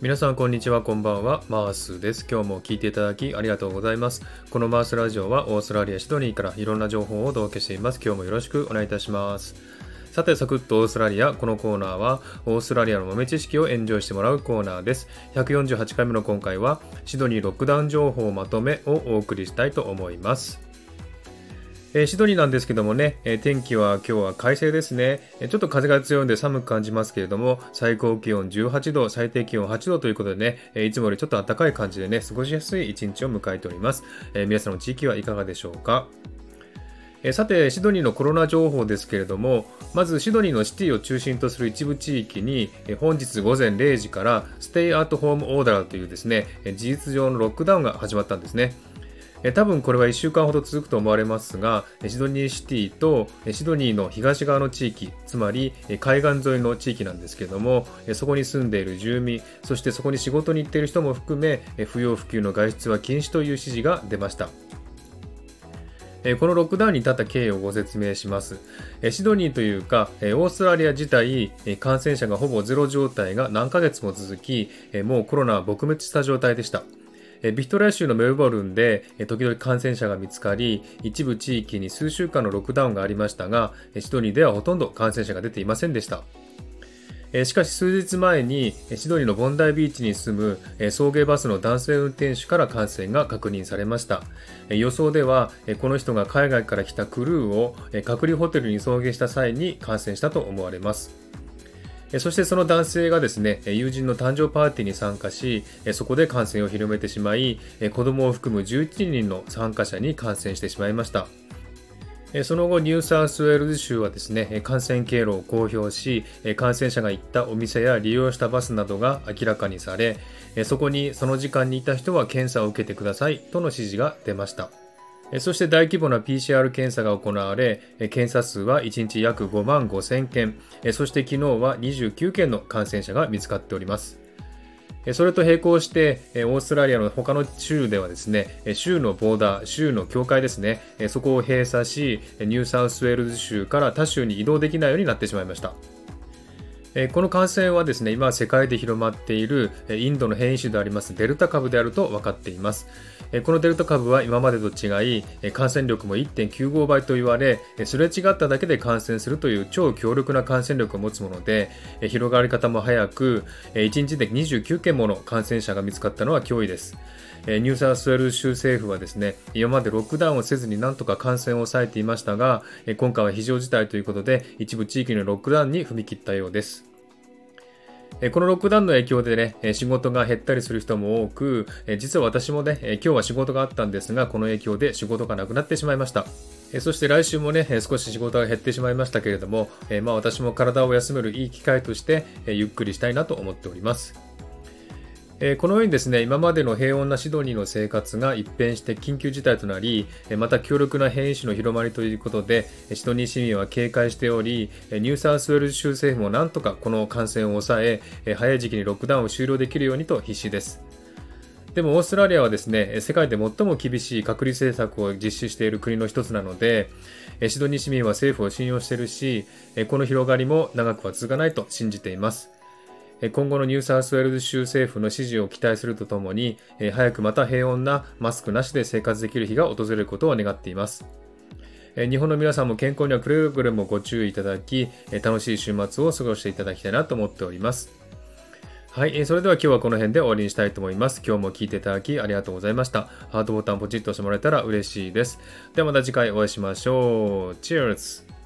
皆さんこんにちはこんばんは。マースです。今日も聞いていただきありがとうございます。このマースラジオはオーストラリアシドニーからいろんな情報をお届けしています。今日もよろしくお願いいたします。さてサクッとオーストラリア。このコーナーはオーストラリアの豆知識をエンジョイしてもらうコーナーです。148回目の今回はシドニーロックダウン情報まとめをお送りしたいと思います。えー、シドニーなんですけどもね、えー、天気は今日は快晴ですね、えー、ちょっと風が強いので寒く感じますけれども、最高気温18度、最低気温8度ということでね、えいつもよりちょっと暖かい感じでね、過ごしやすい一日を迎えております。え皆さんの地域はいかがでしょうか？えさて、シドニーのコロナ情報ですけれども、まずシドニーのシティを中心とする一部地域に、え本日午前0時からステイアートホームオーダーというですね、事実上のロックダウンが始まったんですね。え多分これは1週間ほど続くと思われますが、シドニーシティとシドニーの東側の地域、つまり海岸沿いの地域なんですけども、そこに住んでいる住民、そしてそこに仕事に行っている人も含め、不要不急の外出は禁止という指示が出ました。このロックダウンに至った経緯をご説明します。シドニーというか、オーストラリア自体、感染者がほぼゼロ状態が何ヶ月も続き、もうコロナは撲滅した状態でした。ビクトリア州のメルボルンで時々感染者が見つかり、一部地域に数週間のロックダウンがありましたが、シドニーではほとんど感染者が出ていませんでした。しかし数日前にシドニーのボンダイビーチに住む送迎バスの男性運転手から感染が確認されました予想ではこの人が海外から来たクルーを隔離ホテルに送迎した際に感染したと思われますそしてその男性がですね、友人の誕生パーティーに参加し、そこで感染を広めてしまい、子供を含む11人の参加者に感染してしまいました。その後、ニューサウスウェールズ州はですね、感染経路を公表し、感染者が行ったお店や利用したバスなどが明らかにされ、そこにその時間にいた人は検査を受けてくださいとの指示が出ました。そして大規模な PCR 検査が行われ、検査数は1日約5万5千件、そして昨日は29件の感染者が見つかっております。それと並行して、オーストラリアの他の州ではですね、州のボーダー、州の境界ですね、そこを閉鎖し、ニューサウスウェールズ州から他州に移動できないようになってしまいました。この感染はですね、今世界で広まっているインドの変異種でありますデルタ株であると分かっています。このデルタ株は今までと違い、感染力も1.95倍と言われ、すれ違っただけで感染するという超強力な感染力を持つもので、広がり方も早く、1日で29件もの感染者が見つかったのは脅威です。ニューサウスウェル州政府はですね、今までロックダウンをせずになんとか感染を抑えていましたが、今回は非常事態ということで、一部地域のロックダウンに踏み切ったようです。このロックダウンの影響でね、仕事が減ったりする人も多く、実は私もね、今日は仕事があったんですが、この影響で仕事がなくなってしまいました。そして来週もね、少し仕事が減ってしまいましたけれども、まあ私も体を休めるいい機会として、ゆっくりしたいなと思っております。えこのようにですね、今までの平穏なシドニーの生活が一変して緊急事態となり、また強力な変異種の広まりということで、シドニー市民は警戒しており、ニューサウスウェルズ州政府もなんとかこの感染を抑え、早い時期にロックダウンを終了できるようにと必死です。でもオーストラリアはですね、世界で最も厳しい隔離政策を実施している国の一つなので、シドニー市民は政府を信用しているし、この広がりも長くは続かないと信じています。今後のニューサウスウェールズ州政府の指示を期待するとともに、早くまた平穏なマスクなしで生活できる日が訪れることを願っています。日本の皆さんも健康にはくれぐれもご注意いただき、楽しい週末を過ごしていただきたいなと思っております。はい、それでは今日はこの辺で終わりにしたいと思います。今日も聞いていただきありがとうございました。ハートボタンポチッと押してもらえたら嬉しいです。ではまた次回お会いしましょう。Cheers!